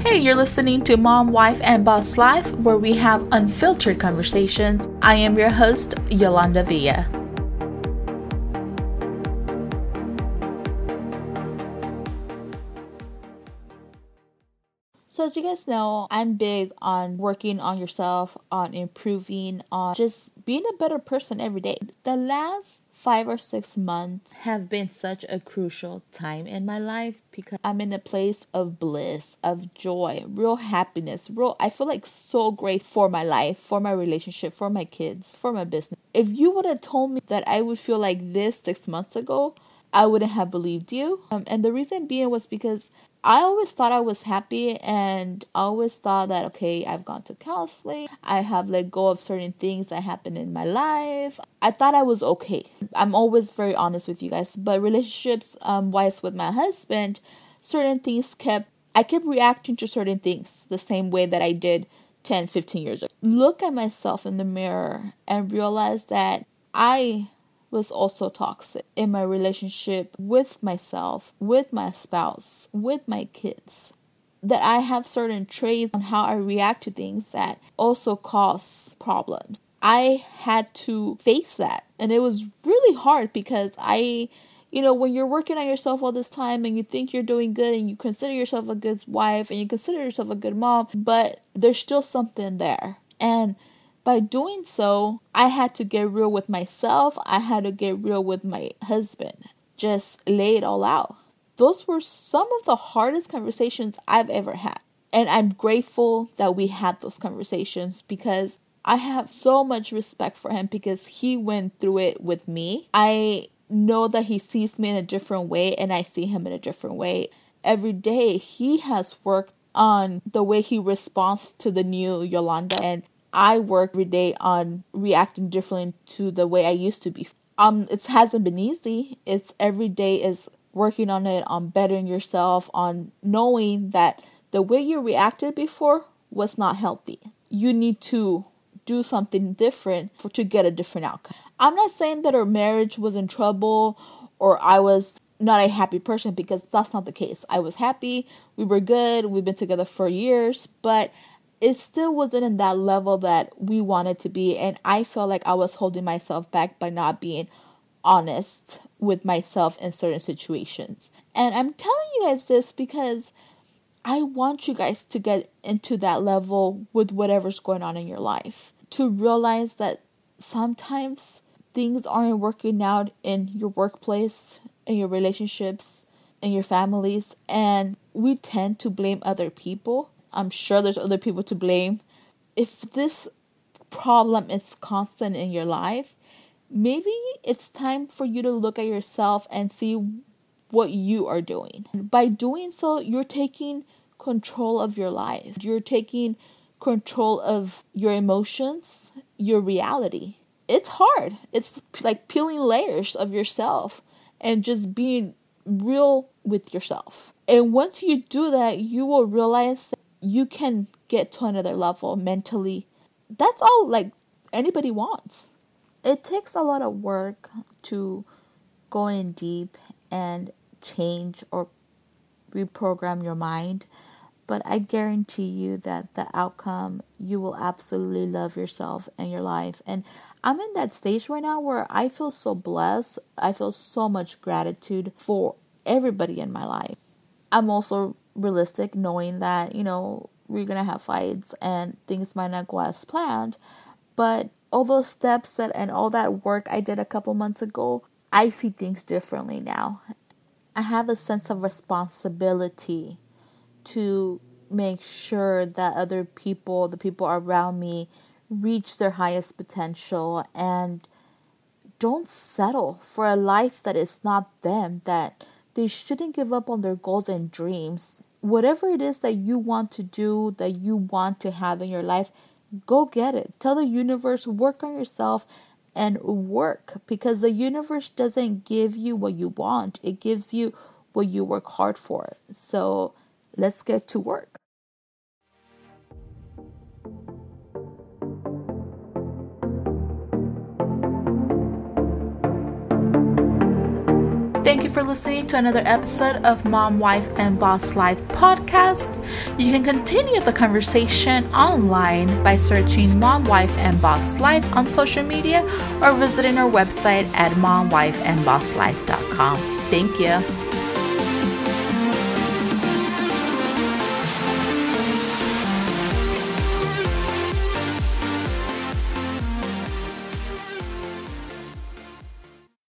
Hey, you're listening to Mom, Wife, and Boss Life, where we have unfiltered conversations. I am your host, Yolanda Villa. So, as you guys know, I'm big on working on yourself, on improving, on just being a better person every day. The last five or six months have been such a crucial time in my life because I'm in a place of bliss, of joy, real happiness, real I feel like so great for my life, for my relationship, for my kids, for my business. If you would have told me that I would feel like this six months ago, I wouldn't have believed you. Um, and the reason being was because I always thought I was happy and always thought that okay, I've gone to counseling, I have let go of certain things that happened in my life. I thought I was okay. I'm always very honest with you guys, but relationships um wise with my husband, certain things kept I kept reacting to certain things the same way that I did 10, 15 years ago. Look at myself in the mirror and realize that I was also toxic in my relationship with myself, with my spouse, with my kids. That I have certain traits on how I react to things that also cause problems. I had to face that. And it was really hard because I, you know, when you're working on yourself all this time and you think you're doing good and you consider yourself a good wife and you consider yourself a good mom, but there's still something there. And by doing so, I had to get real with myself. I had to get real with my husband. Just lay it all out. Those were some of the hardest conversations I've ever had. And I'm grateful that we had those conversations because I have so much respect for him because he went through it with me. I know that he sees me in a different way and I see him in a different way. Every day he has worked on the way he responds to the new Yolanda and I work every day on reacting differently to the way I used to be. Um, it hasn't been easy. It's every day is working on it, on bettering yourself, on knowing that the way you reacted before was not healthy. You need to do something different for to get a different outcome. I'm not saying that our marriage was in trouble or I was not a happy person because that's not the case. I was happy, we were good, we've been together for years, but it still wasn't in that level that we wanted to be. And I felt like I was holding myself back by not being honest with myself in certain situations. And I'm telling you guys this because I want you guys to get into that level with whatever's going on in your life. To realize that sometimes things aren't working out in your workplace, in your relationships, in your families, and we tend to blame other people I'm sure there's other people to blame. If this problem is constant in your life, maybe it's time for you to look at yourself and see what you are doing. By doing so, you're taking control of your life. You're taking control of your emotions, your reality. It's hard. It's like peeling layers of yourself and just being real with yourself. And once you do that, you will realize that you can get to another level mentally. That's all like anybody wants. It takes a lot of work to go in deep and change or reprogram your mind, but I guarantee you that the outcome you will absolutely love yourself and your life. And I'm in that stage right now where I feel so blessed. I feel so much gratitude for everybody in my life. I'm also realistic knowing that, you know, we're going to have fights and things might not go as planned. But all those steps that and all that work I did a couple months ago, I see things differently now. I have a sense of responsibility to make sure that other people, the people around me, reach their highest potential and don't settle for a life that is not them, that they shouldn't give up on their goals and dreams. Whatever it is that you want to do, that you want to have in your life, go get it. Tell the universe, work on yourself and work because the universe doesn't give you what you want, it gives you what you work hard for. So let's get to work. Thank you for listening to another episode of Mom, Wife, and Boss Life podcast. You can continue the conversation online by searching Mom, Wife, and Boss Life on social media or visiting our website at momwifeandbosslife.com. Thank you.